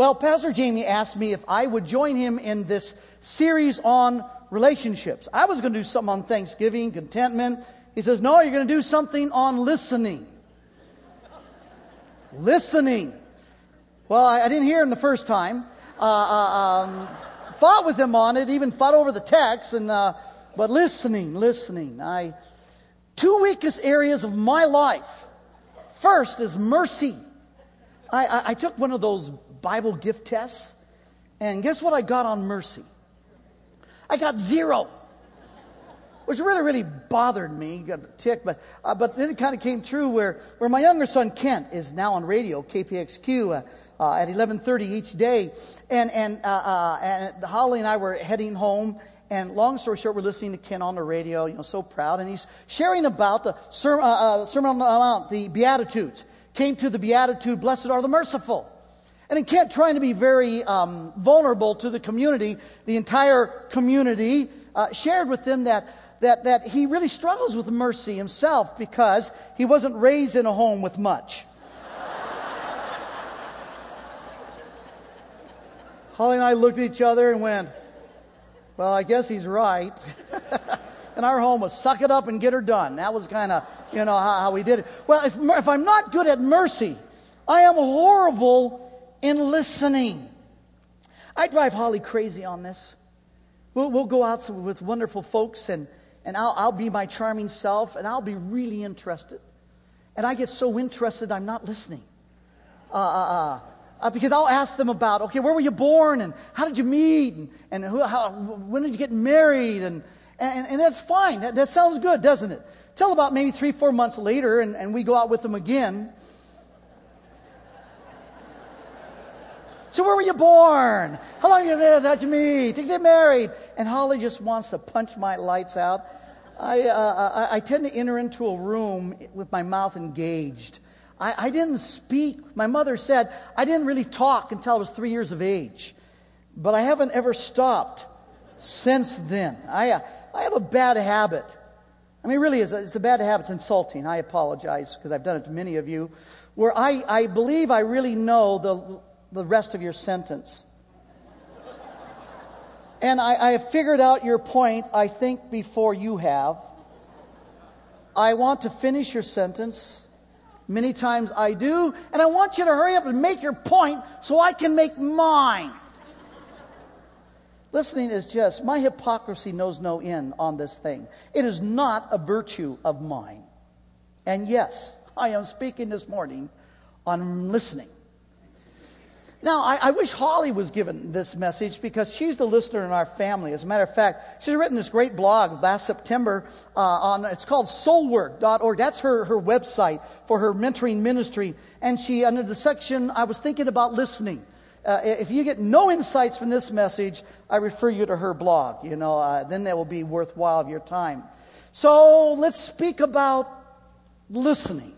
Well, Pastor Jamie asked me if I would join him in this series on relationships. I was going to do something on Thanksgiving, contentment. He says, No, you're going to do something on listening. listening. Well, I, I, didn't hear him the first time. Uh, uh, um, fought with him on it, even fought over the text, and uh, but listening, listening. I two weakest areas of my life. First is mercy. I, I, I took one of those Bible gift tests, and guess what I got on mercy? I got zero, which really, really bothered me. Got a tick, but uh, but then it kind of came true where where my younger son Kent is now on radio KPXQ. Uh, uh, at 11:30 each day, and and uh, uh, and Holly and I were heading home, and long story short, we're listening to Ken on the radio, you know, so proud. And he's sharing about the Sermon, uh, uh, sermon on the Mount, the Beatitudes. Came to the Beatitude, blessed are the merciful. And in Kent trying to be very um, vulnerable to the community, the entire community uh, shared with them that, that, that he really struggles with mercy himself because he wasn't raised in a home with much. Holly and I looked at each other and went, Well, I guess he's right. and our home was suck it up and get her done. That was kind of, you know, how, how we did it. Well, if, if I'm not good at mercy, I am horrible in listening. I drive Holly crazy on this. We'll, we'll go out with wonderful folks, and, and I'll, I'll be my charming self, and I'll be really interested. And I get so interested, I'm not listening. Uh, uh, uh, uh, because I'll ask them about, okay, where were you born, and how did you meet, and, and who, how, when did you get married, and, and, and that's fine. That, that sounds good, doesn't it? Till about maybe three, four months later, and, and we go out with them again, So where were you born? How long have you been? How'd you meet? Did you get married? And Holly just wants to punch my lights out. I, uh, I, I, tend to enter into a room with my mouth engaged. I, I didn't speak. My mother said I didn't really talk until I was three years of age. But I haven't ever stopped since then. I, uh, I have a bad habit. I mean, really, it's a, it's a bad habit. It's insulting. I apologize because I've done it to many of you. Where I, I believe I really know the the rest of your sentence. and I, I have figured out your point, I think, before you have. I want to finish your sentence. Many times I do. And I want you to hurry up and make your point so I can make mine. Listening is just, my hypocrisy knows no end on this thing. It is not a virtue of mine. And yes, I am speaking this morning on listening. Now, I, I, wish Holly was given this message because she's the listener in our family. As a matter of fact, she's written this great blog last September uh, on, it's called soulwork.org. That's her, her website for her mentoring ministry. And she, under the section, I was thinking about listening. Uh, if you get no insights from this message, I refer you to her blog. You know, uh, then that will be worthwhile of your time. So let's speak about listening.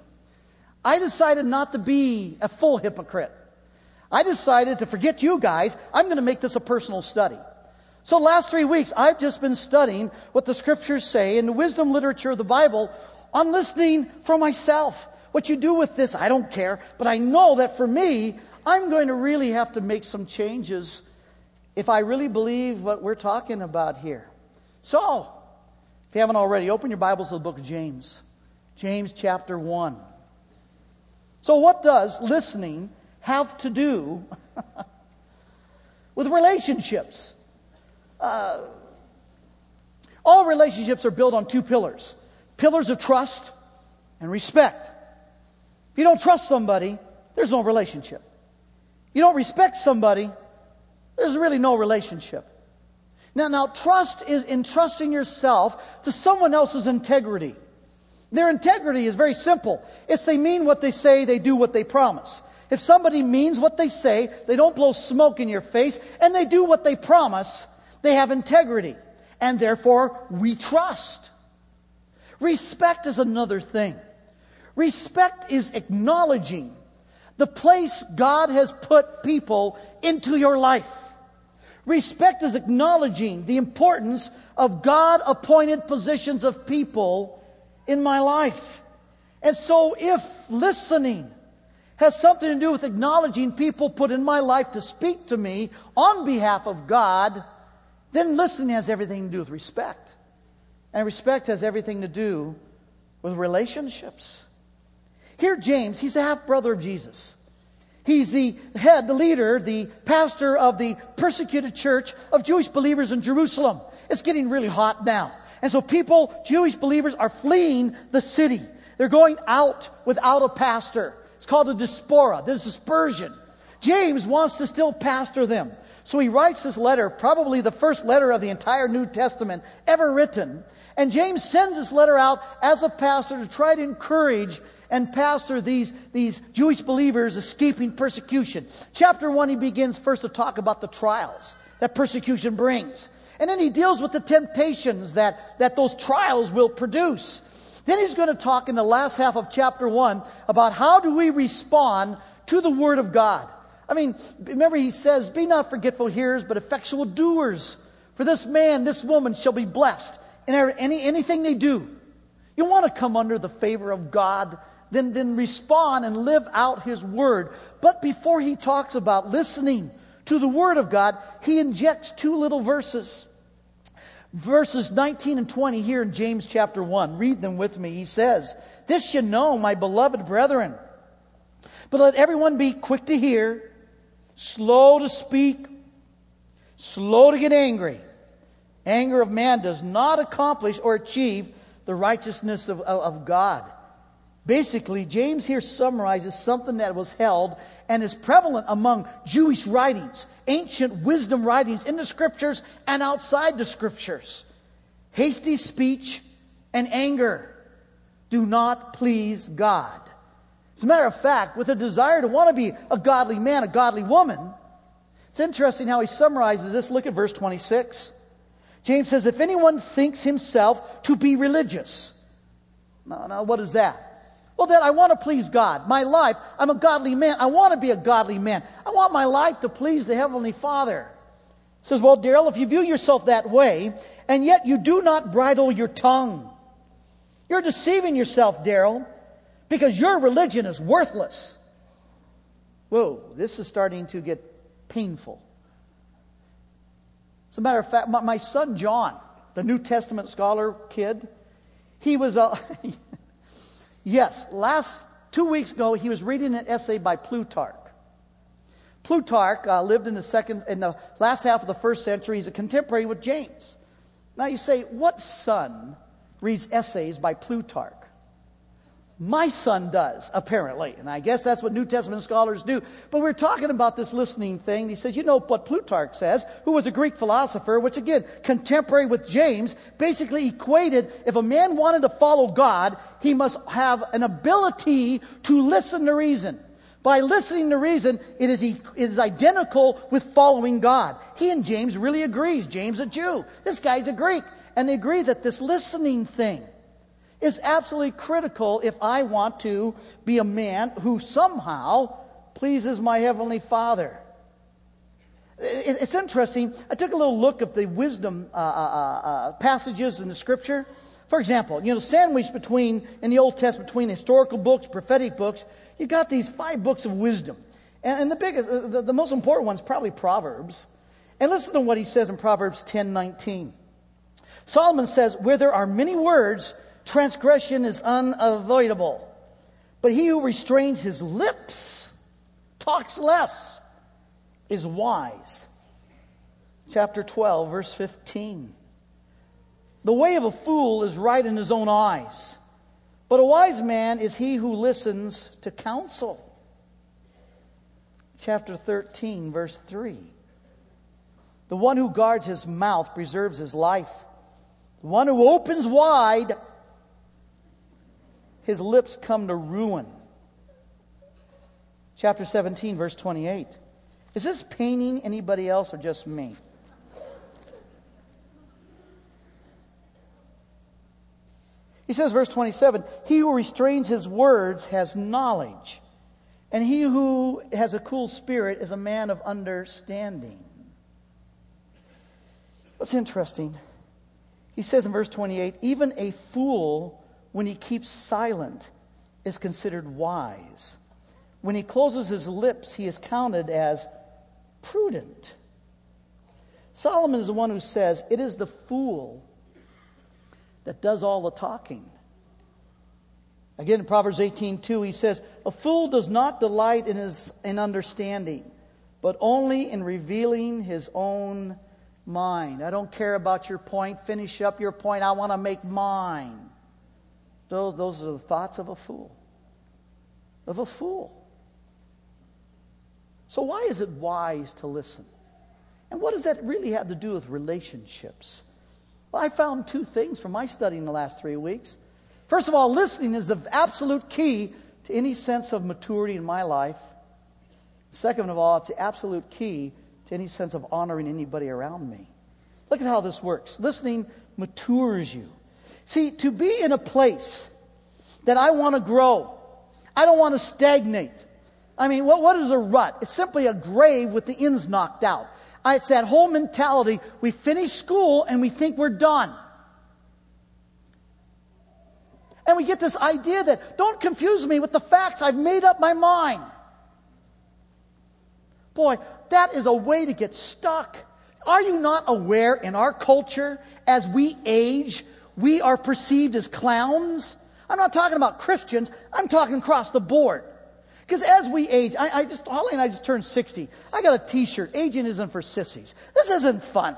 I decided not to be a full hypocrite. I decided to forget you guys. I'm going to make this a personal study. So, last three weeks, I've just been studying what the scriptures say in the wisdom literature of the Bible on listening for myself. What you do with this, I don't care, but I know that for me, I'm going to really have to make some changes if I really believe what we're talking about here. So, if you haven't already, open your Bibles to the book of James. James chapter 1. So, what does listening have to do with relationships. Uh, all relationships are built on two pillars pillars of trust and respect. If you don't trust somebody, there's no relationship. You don't respect somebody, there's really no relationship. Now, now, trust is entrusting yourself to someone else's integrity. Their integrity is very simple. It's they mean what they say, they do what they promise. If somebody means what they say, they don't blow smoke in your face, and they do what they promise, they have integrity. And therefore, we trust. Respect is another thing. Respect is acknowledging the place God has put people into your life. Respect is acknowledging the importance of God appointed positions of people in my life. And so, if listening has something to do with acknowledging people put in my life to speak to me on behalf of God, then listening has everything to do with respect. And respect has everything to do with relationships. Here, James, he's the half brother of Jesus. He's the head, the leader, the pastor of the persecuted church of Jewish believers in Jerusalem. It's getting really hot now. And so people, Jewish believers, are fleeing the city. They're going out without a pastor. It's called a diaspora, this dispersion. James wants to still pastor them. So he writes this letter, probably the first letter of the entire New Testament ever written. And James sends this letter out as a pastor to try to encourage and pastor these, these Jewish believers escaping persecution. Chapter 1, he begins first to talk about the trials that persecution brings. And then he deals with the temptations that, that those trials will produce. Then he's going to talk in the last half of chapter 1 about how do we respond to the Word of God. I mean, remember he says, Be not forgetful hearers, but effectual doers. For this man, this woman shall be blessed in any, anything they do. You want to come under the favor of God then, then respond and live out His Word. But before he talks about listening to the Word of God, he injects two little verses. Verses 19 and 20 here in James chapter 1. Read them with me. He says, This you know, my beloved brethren. But let everyone be quick to hear, slow to speak, slow to get angry. Anger of man does not accomplish or achieve the righteousness of, of, of God. Basically, James here summarizes something that was held and is prevalent among Jewish writings, ancient wisdom writings in the scriptures and outside the scriptures. Hasty speech and anger do not please God. As a matter of fact, with a desire to want to be a godly man, a godly woman, it's interesting how he summarizes this. Look at verse 26. James says, If anyone thinks himself to be religious, now, now what is that? Well, that I want to please God. My life, I'm a godly man. I want to be a godly man. I want my life to please the Heavenly Father. says, Well, Darryl, if you view yourself that way, and yet you do not bridle your tongue, you're deceiving yourself, Darryl, because your religion is worthless. Whoa, this is starting to get painful. As a matter of fact, my son John, the New Testament scholar kid, he was a. Yes, last two weeks ago, he was reading an essay by Plutarch. Plutarch uh, lived in the second, in the last half of the first century. He's a contemporary with James. Now you say, what son reads essays by Plutarch? My son does, apparently. And I guess that's what New Testament scholars do. But we're talking about this listening thing. He says, you know what Plutarch says, who was a Greek philosopher, which again, contemporary with James, basically equated if a man wanted to follow God, he must have an ability to listen to reason. By listening to reason, it is, it is identical with following God. He and James really agrees. James a Jew. This guy's a Greek. And they agree that this listening thing, is absolutely critical if I want to be a man who somehow pleases my Heavenly Father. It's interesting. I took a little look at the wisdom uh, uh, uh, uh, passages in the scripture. For example, you know, sandwiched between, in the Old Testament, between historical books, prophetic books, you got these five books of wisdom. And, and the biggest, uh, the, the most important one is probably Proverbs. And listen to what he says in Proverbs 10 19. Solomon says, Where there are many words, transgression is unavoidable. But he who restrains his lips, talks less, is wise. Chapter 12, verse 15. The way of a fool is right in his own eyes, but a wise man is he who listens to counsel. Chapter 13, verse 3. The one who guards his mouth preserves his life. The one who opens wide his lips come to ruin. Chapter 17, verse 28. Is this paining anybody else or just me? He says, verse 27 He who restrains his words has knowledge, and he who has a cool spirit is a man of understanding. What's interesting? He says in verse 28 Even a fool when he keeps silent is considered wise. when he closes his lips, he is counted as prudent. Solomon is the one who says, It is the fool that does all the talking. Again, in Proverbs 18:2, he says, A fool does not delight in, his, in understanding, but only in revealing his own mind. I don't care about your point. Finish up your point. I want to make mine. Those, those are the thoughts of a fool. Of a fool. So, why is it wise to listen? And what does that really have to do with relationships? Well, I found two things from my study in the last three weeks. First of all, listening is the absolute key to any sense of maturity in my life. Second of all, it's the absolute key to any sense of honoring anybody around me. Look at how this works. Listening matures you. See, to be in a place that I want to grow, I don't want to stagnate. I mean, what, what is a rut? It's simply a grave with the ends knocked out. It's that whole mentality. We finish school and we think we're done. And we get this idea that don't confuse me with the facts. I've made up my mind. Boy, that is a way to get stuck. Are you not aware in our culture, as we age, we are perceived as clowns? I'm not talking about Christians, I'm talking across the board. Because as we age, I, I, just, Holly and I just turned 60. I got a t shirt. Aging isn't for sissies. This isn't fun.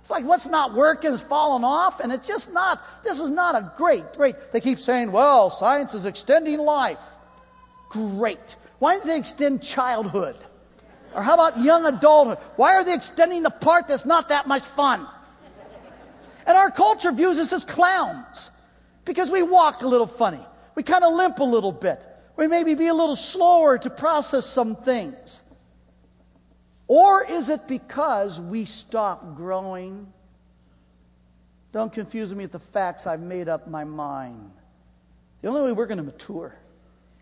It's like what's not working is falling off, and it's just not, this is not a great, great. They keep saying, well, science is extending life. Great. Why don't they extend childhood? Or how about young adulthood? Why are they extending the part that's not that much fun? And our culture views us as clowns because we walk a little funny. We kind of limp a little bit. We maybe be a little slower to process some things. Or is it because we stop growing? Don't confuse me with the facts. I've made up my mind. The only way we're going to mature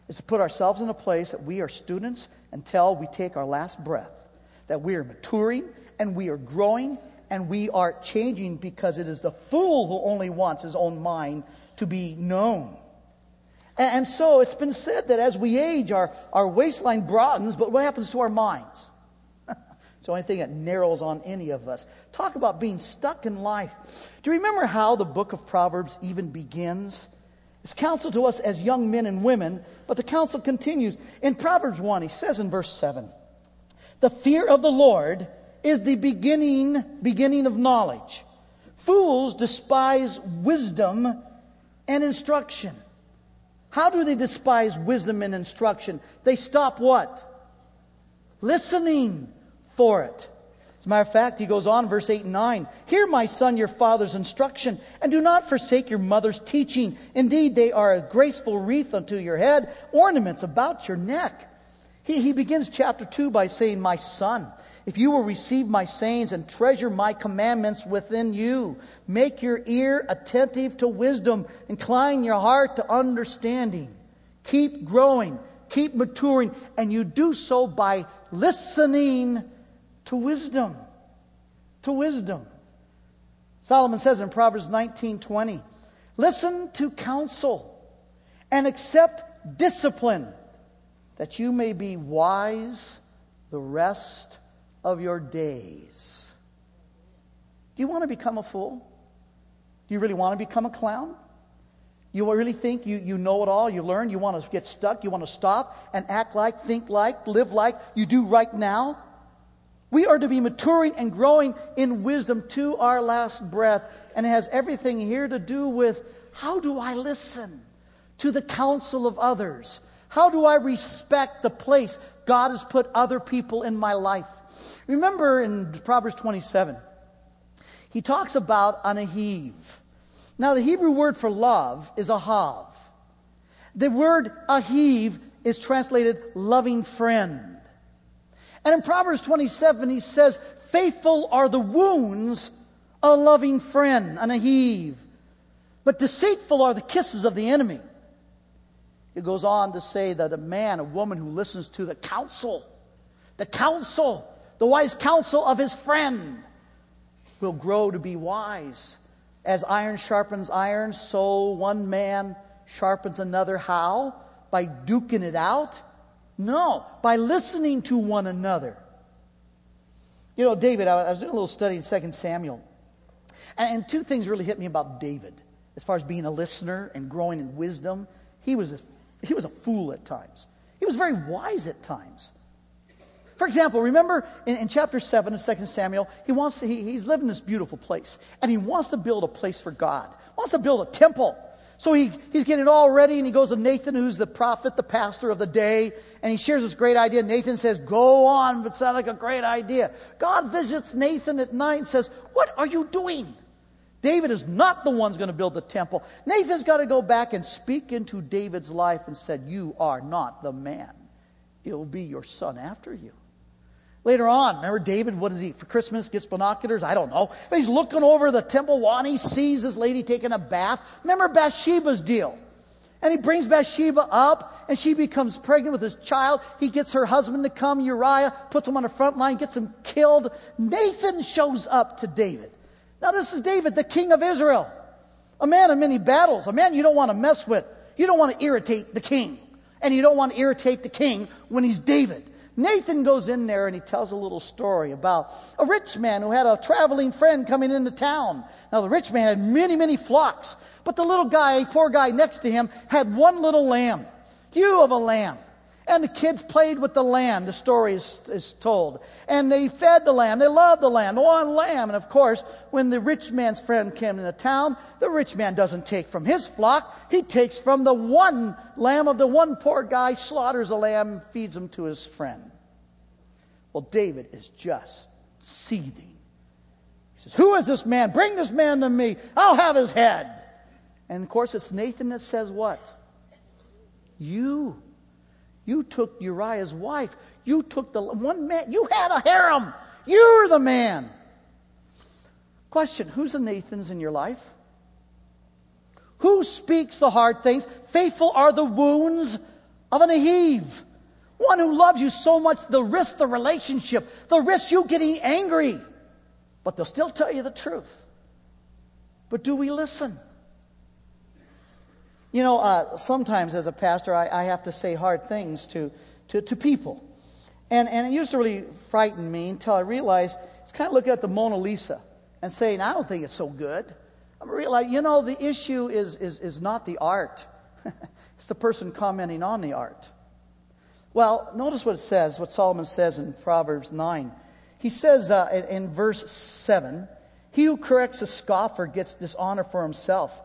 is to put ourselves in a place that we are students until we take our last breath, that we are maturing and we are growing and we are changing because it is the fool who only wants his own mind to be known. And so it's been said that as we age, our, our waistline broadens, but what happens to our minds? it's the only thing that narrows on any of us. Talk about being stuck in life. Do you remember how the book of Proverbs even begins? It's counsel to us as young men and women, but the counsel continues. In Proverbs 1, he says in verse 7 The fear of the Lord is the beginning, beginning of knowledge. Fools despise wisdom and instruction. How do they despise wisdom and instruction? They stop what? Listening for it. As a matter of fact, he goes on, verse 8 and 9. Hear, my son, your father's instruction, and do not forsake your mother's teaching. Indeed, they are a graceful wreath unto your head, ornaments about your neck. He, he begins chapter 2 by saying, My son, if you will receive my sayings and treasure my commandments within you, make your ear attentive to wisdom, incline your heart to understanding. Keep growing, keep maturing, and you do so by listening to wisdom. To wisdom. Solomon says in Proverbs 19:20, "Listen to counsel and accept discipline, that you may be wise the rest of your days." Do you want to become a fool? Do you really want to become a clown? You really think you, you know it all, you learn, you want to get stuck, you want to stop and act like, think like, live like you do right now? We are to be maturing and growing in wisdom to our last breath. And it has everything here to do with how do I listen to the counsel of others? How do I respect the place God has put other people in my life? Remember in Proverbs 27, he talks about an ahiv. Now, the Hebrew word for love is ahav. The word ahiv is translated loving friend. And in Proverbs 27, he says, Faithful are the wounds of a loving friend, an ahiv, but deceitful are the kisses of the enemy. It goes on to say that a man, a woman who listens to the counsel, the counsel, the wise counsel of his friend, will grow to be wise. As iron sharpens iron, so one man sharpens another. How? By duking it out No, by listening to one another. You know, David, I was doing a little study in 2 Samuel, and two things really hit me about David as far as being a listener and growing in wisdom. He was a, he was a fool at times, he was very wise at times. For example, remember in, in, chapter 7 of 2 Samuel, he wants to, he, he's living in this beautiful place, and he wants to build a place for God, wants to build a temple. So he, he's getting it all ready, and he goes to Nathan, who's the prophet, the pastor of the day, and he shares this great idea. Nathan says, Go on, but sound like a great idea. God visits Nathan at night and says, What are you doing? David is not the one going to build the temple. Nathan's got to go back and speak into David's life and said, You are not the man. It'll be your son after you. Later on, remember David, what does he, for Christmas, gets binoculars? I don't know. He's looking over the temple wall and he sees this lady taking a bath. Remember Bathsheba's deal? And he brings Bathsheba up and she becomes pregnant with his child. He gets her husband to come, Uriah, puts him on the front line, gets him killed. Nathan shows up to David. Now this is David, the king of Israel. A man of many battles. A man you don't want to mess with. You don't want to irritate the king. And you don't want to irritate the king when he's David. Nathan goes in there and he tells a little story about a rich man who had a traveling friend coming into town. Now, the rich man had many, many flocks, but the little guy, poor guy next to him, had one little lamb, You of a lamb. And the kids played with the lamb, the story is, is, told. And they fed the lamb. They loved the lamb, one lamb. And of course, when the rich man's friend came into town, the rich man doesn't take from his flock. He takes from the one lamb of the one poor guy, slaughters a lamb, feeds him to his friend. Well, David is just seething. He says, Who is this man? Bring this man to me. I'll have his head. And of course, it's Nathan that says, What? You you took Uriah's wife. You took the one man. You had a harem. You're the man. Question Who's the Nathans in your life? Who speaks the hard things? Faithful are the wounds of an Ahiv. One who loves you so much, they'll risk the relationship, they'll risk you getting angry, but they'll still tell you the truth. But do we listen? You know, uh, sometimes as a pastor, I, I, have to say hard things to, to, to people. And, and it used to really frighten me until I realized it's kind of looking at the Mona Lisa and saying, I don't think it's so good. I'm realizing, you know, the issue is, is, is not the art, it's the person commenting on the art. Well, notice what it says, what Solomon says in Proverbs 9. He says uh, in, in verse 7 He who corrects a scoffer gets dishonor for himself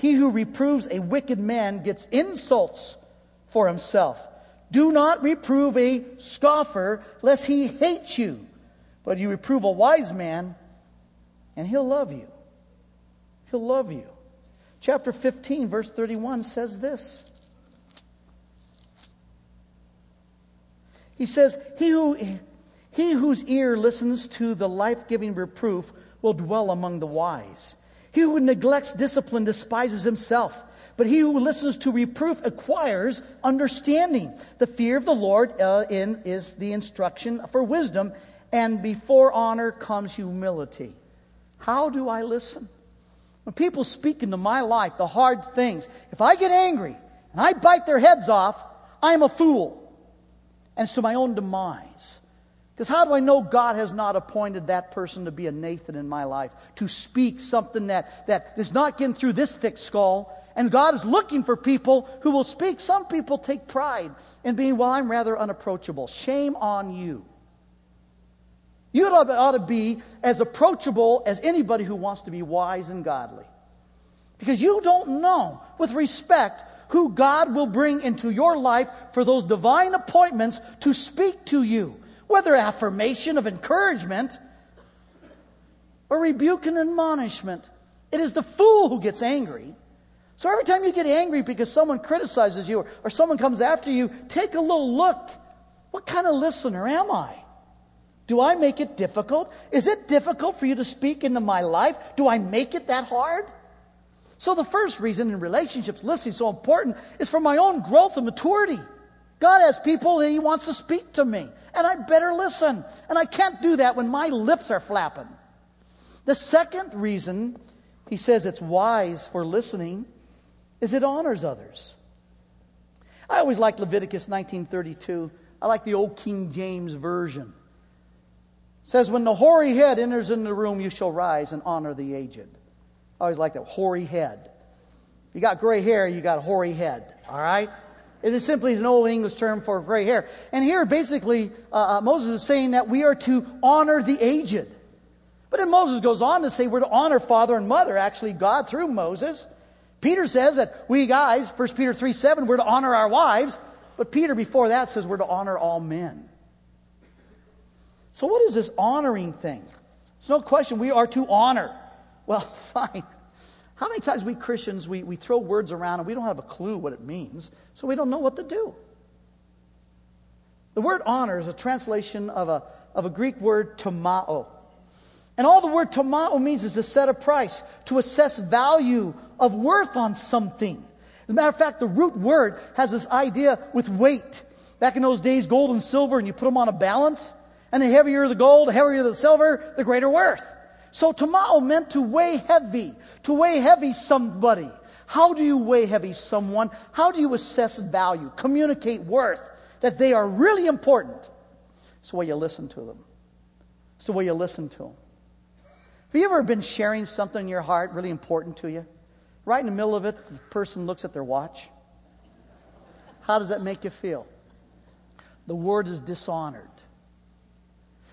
he who reproves a wicked man gets insults for himself. Do not reprove a scoffer, lest he hate you. But you reprove a wise man, and he'll love you. He'll love you. Chapter 15, verse 31 says this. He says, He, who, he whose ear listens to the life giving reproof will dwell among the wise. He who neglects discipline despises himself, but he who listens to reproof acquires understanding. The fear of the Lord uh, in, is the instruction for wisdom, and before honor comes humility. How do I listen? When people speak into my life the hard things, if I get angry and I bite their heads off, I'm a fool. And it's to my own demise. Because how do I know God has not appointed that person to be a Nathan in my life, to speak something that, that is not getting through this thick skull? And God is looking for people who will speak. Some people take pride in being, well, I'm rather unapproachable. Shame on you. You ought to be as approachable as anybody who wants to be wise and godly. Because you don't know, with respect, who God will bring into your life for those divine appointments to speak to you whether affirmation of encouragement or rebuke and admonishment. It is the fool who gets angry. So every time you get angry because someone criticizes you or, or someone comes after you, take a little look. What kind of listener am I? Do I make it difficult? Is it difficult for you to speak into my life? Do I make it that hard? So the first reason in relationships listening is so important is for my own growth and maturity. God has people that He wants to speak to me and I better listen. And I can't do that when my lips are flapping. The second reason he says it's wise for listening is it honors others. I always like Leviticus 19:32. I like the old King James version. It says, "When the hoary head enters in the room, you shall rise and honor the aged." I always like that hoary head. You got gray hair, you got a hoary head. All right. It is simply an old English term for gray hair. And here, basically, uh, uh, Moses is saying that we are to honor the aged. But then Moses goes on to say we're to honor father and mother, actually, God through Moses. Peter says that we guys, 1 Peter 3 7, we're to honor our wives. But Peter, before that, says we're to honor all men. So, what is this honoring thing? There's no question we are to honor. Well, fine. How many times we Christians, we, we throw words around and we don't have a clue what it means, so we don't know what to do? The word honor is a translation of a, of a Greek word tomao. And all the word tomao means is to set a price, to assess value of worth on something. As a matter of fact, the root word has this idea with weight. Back in those days, gold and silver, and you put them on a balance, and the heavier the gold, the heavier the silver, the greater worth. So tomao meant to weigh heavy, to weigh heavy somebody. How do you weigh heavy someone? How do you assess value, communicate worth, that they are really important? It's the way you listen to them. It's the way you listen to them. Have you ever been sharing something in your heart really important to you? Right in the middle of it, the person looks at their watch. How does that make you feel? The word is dishonored.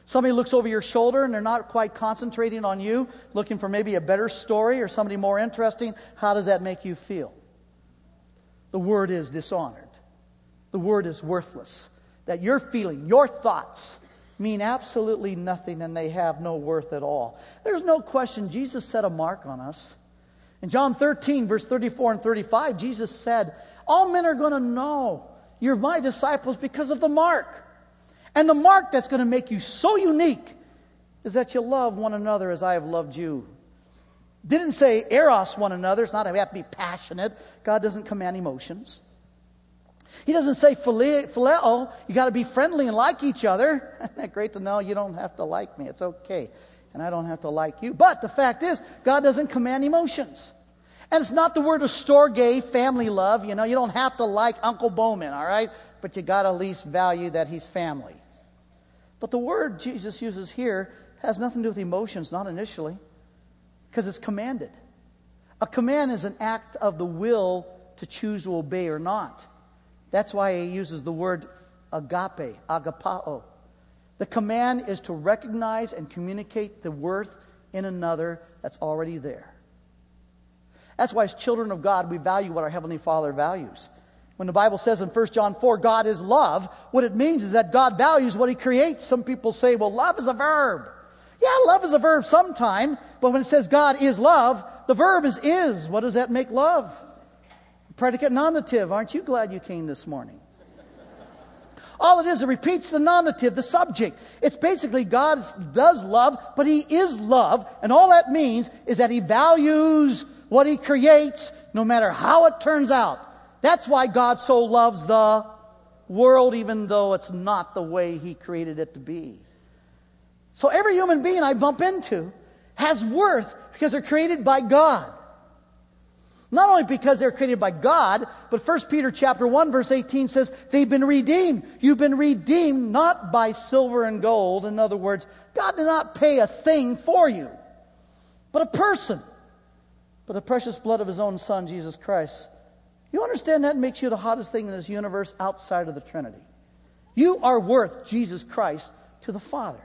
Somebody looks over your shoulder and they're not quite concentrating on you, looking for maybe a better story or somebody more interesting. How does that make you feel? The word is dishonored. The word is worthless. That your feeling, your thoughts, mean absolutely nothing and they have no worth at all. There's no question Jesus set a mark on us. In John 13, verse 34 and 35, Jesus said, All men are going to know you're my disciples because of the mark. And the mark that's going to make you so unique is that you love one another as I have loved you. Didn't say eros one another. It's not we have to be passionate. God doesn't command emotions. He doesn't say phileo. You got to be friendly and like each other. Isn't that great to know? You don't have to like me. It's okay. And I don't have to like you. But the fact is, God doesn't command emotions. And it's not the word of storge, family love. You know, you don't have to like Uncle Bowman, all right? But you got to at least value that he's family. But the word Jesus uses here has nothing to do with emotions, not initially, because it's commanded. A command is an act of the will to choose to obey or not. That's why he uses the word agape, agapao. The command is to recognize and communicate the worth in another that's already there. That's why, as children of God, we value what our Heavenly Father values. When the Bible says in 1 John 4, God is love, what it means is that God values what He creates. Some people say, well, love is a verb. Yeah, love is a verb sometime, but when it says God is love, the verb is is. What does that make love? Predicate nominative. Aren't you glad you came this morning? All it is, it repeats the nominative, the subject. It's basically God does love, but He is love. And all that means is that He values what He creates, no matter how it turns out. That's why God so loves the world, even though it's not the way He created it to be. So every human being I bump into has worth because they're created by God. Not only because they're created by God, but 1 Peter chapter 1 verse 18 says they've been redeemed. You've been redeemed not by silver and gold. In other words, God did not pay a thing for you, but a person. But the precious blood of his own son, Jesus Christ. You understand that makes you the hottest thing in this universe outside of the Trinity. You are worth Jesus Christ to the Father.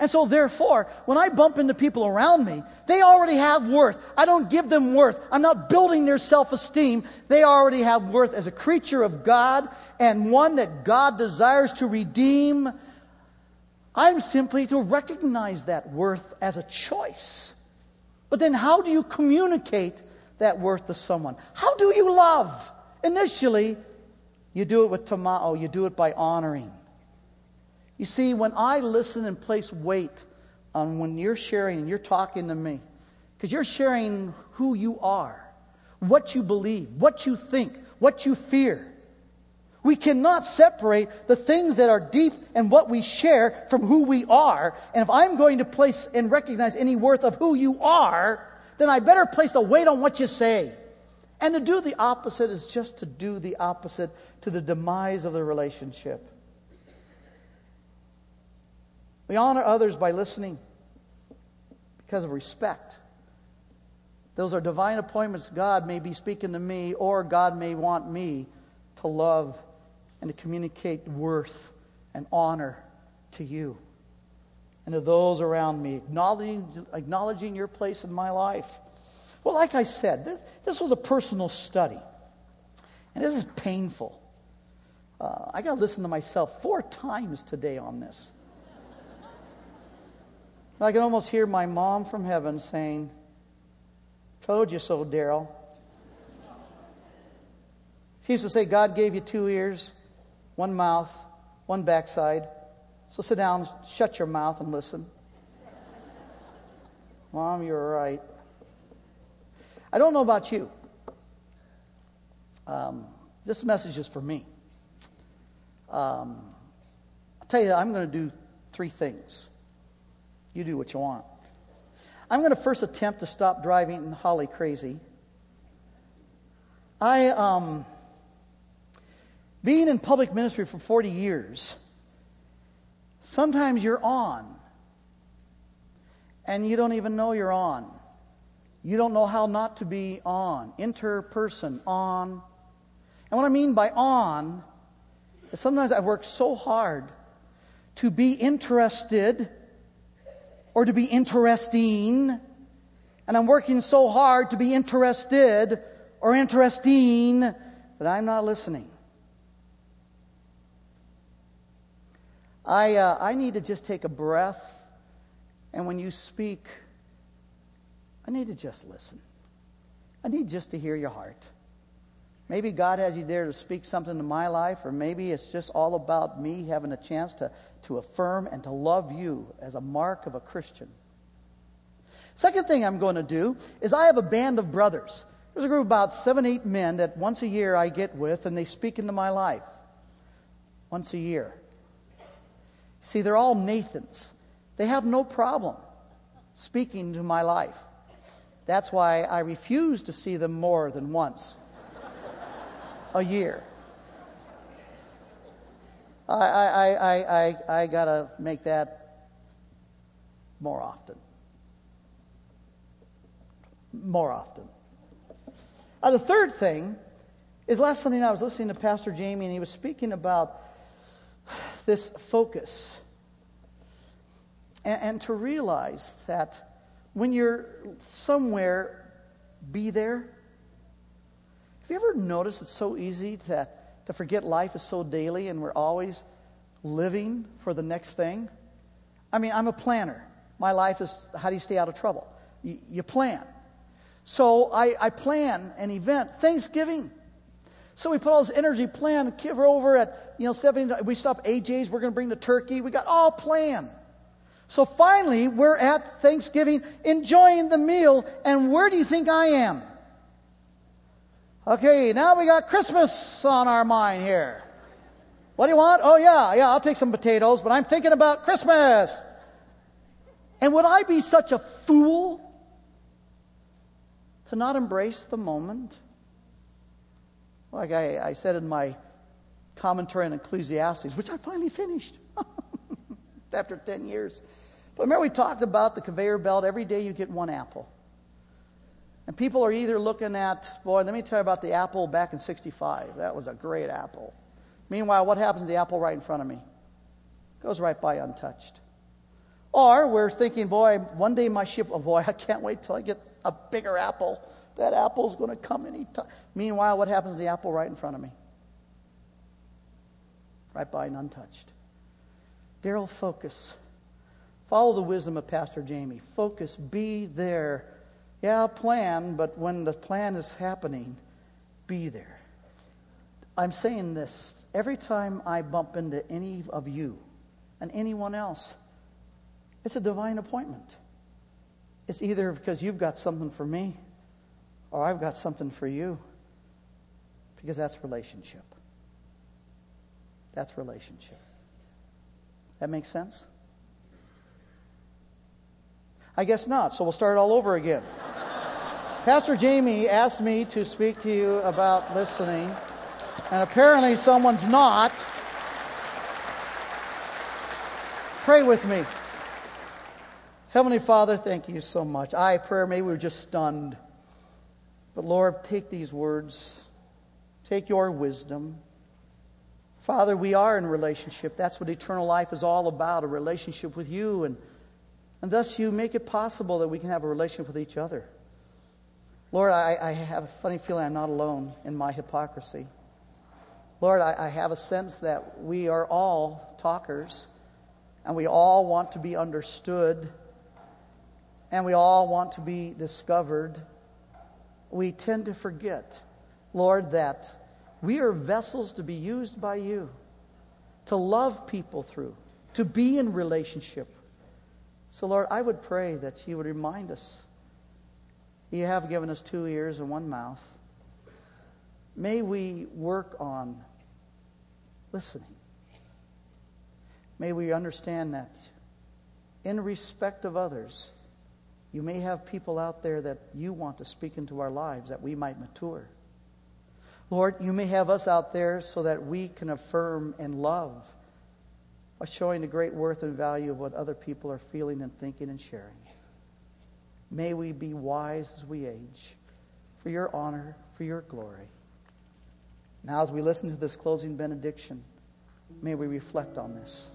And so, therefore, when I bump into people around me, they already have worth. I don't give them worth. I'm not building their self esteem. They already have worth as a creature of God and one that God desires to redeem. I'm simply to recognize that worth as a choice. But then, how do you communicate that worth to someone? How do you love? Initially, you do it with tama'o, you do it by honoring. You see, when I listen and place weight on when you're sharing and you're talking to me, because you're sharing who you are, what you believe, what you think, what you fear. We cannot separate the things that are deep and what we share from who we are. And if I'm going to place and recognize any worth of who you are, then I better place the weight on what you say And to do the opposite is just to do the opposite to the demise of the relationship. We honor others by listening because of respect. Those are divine appointments. God may be speaking to me, or God may want me to love and to communicate worth and honor to you and to those around me, acknowledging, acknowledging your place in my life. Well, like I said, this, this was a personal study, and this is painful. Uh, I got to listen to myself four times today on this. I can almost hear my mom from heaven saying, Told you so, Darryl. She used to say, God gave you two ears, one mouth, one backside. So sit down, shut your mouth, and listen. Mom, you're right. I don't know about you. Um, this message is for me. Um, I'll tell you, I'm going to do three things. You do what you want. I'm going to first attempt to stop driving Holly crazy. I, um, being in public ministry for 40 years, sometimes you're on and you don't even know you're on. You don't know how not to be on. Interperson, on. And what I mean by on is sometimes I work so hard to be interested or to be interesting, and I'm working so hard to be interested or interesting that I'm not listening. I, uh, I need to just take a breath, and when you speak, I need to just listen. I need just to hear your heart. Maybe God has you there to speak something to my life, or maybe it's just all about me having a chance to, to affirm and to love you as a mark of a Christian. Second thing I'm going to do is I have a band of brothers. There's a group of about seven, eight men that once a year I get with, and they speak into my life. Once a year. See, they're all Nathans. They have no problem speaking to my life. That's why I refuse to see them more than once a year. I, I, I, I, I got to make that more often. More often. Uh, the third thing is last Sunday night I was listening to Pastor Jamie and he was speaking about this focus. And, and to realize that when you're somewhere, be there. Have you ever noticed it's so easy to, to forget life is so daily and we're always living for the next thing? I mean, I'm a planner. My life is how do you stay out of trouble? You, you plan. So I, I plan an event, Thanksgiving. So we put all this energy plan. Over at, you know, Stephanie, we stop AJ's. We're going to bring the turkey. We got all planned. So finally, we're at Thanksgiving, enjoying the meal, and where do you think I am? Okay, now we got Christmas on our mind here. What do you want? Oh, yeah, yeah, I'll take some potatoes, but I'm thinking about Christmas. And would I be such a fool to not embrace the moment? Like I, I said in my commentary on Ecclesiastes, which I finally finished after 10 years. But remember, we talked about the conveyor belt. Every day you get one apple. And people are either looking at, boy, let me tell you about the apple back in 65. That was a great apple. Meanwhile, what happens to the apple right in front of me? Goes right by untouched. Or we're thinking, boy, one day my ship, oh boy, I can't wait till I get a bigger apple. That apple's going to come any time. Meanwhile, what happens to the apple right in front of me? Right by and untouched. Darryl, focus. Follow the wisdom of Pastor Jamie. Focus, be there. Yeah, plan, but when the plan is happening, be there. I'm saying this every time I bump into any of you and anyone else, it's a divine appointment. It's either because you've got something for me or I've got something for you. Because that's relationship. That's relationship. That makes sense? I guess not, so we'll start all over again. Pastor Jamie asked me to speak to you about listening, and apparently someone's not. Pray with me. Heavenly Father, thank you so much. I pray maybe we were just stunned. But Lord, take these words, take your wisdom. Father, we are in relationship. That's what eternal life is all about a relationship with you. And, and thus, you make it possible that we can have a relationship with each other. Lord, I, I have a funny feeling I'm not alone in my hypocrisy. Lord, I, I have a sense that we are all talkers, and we all want to be understood, and we all want to be discovered. We tend to forget, Lord, that we are vessels to be used by you, to love people through, to be in relationship. So, Lord, I would pray that you would remind us you have given us two ears and one mouth. May we work on listening. May we understand that in respect of others, you may have people out there that you want to speak into our lives that we might mature. Lord, you may have us out there so that we can affirm and love by showing the great worth and value of what other people are feeling and thinking and sharing. May we be wise as we age, for your honor, for your glory. Now, as we listen to this closing benediction, may we reflect on this.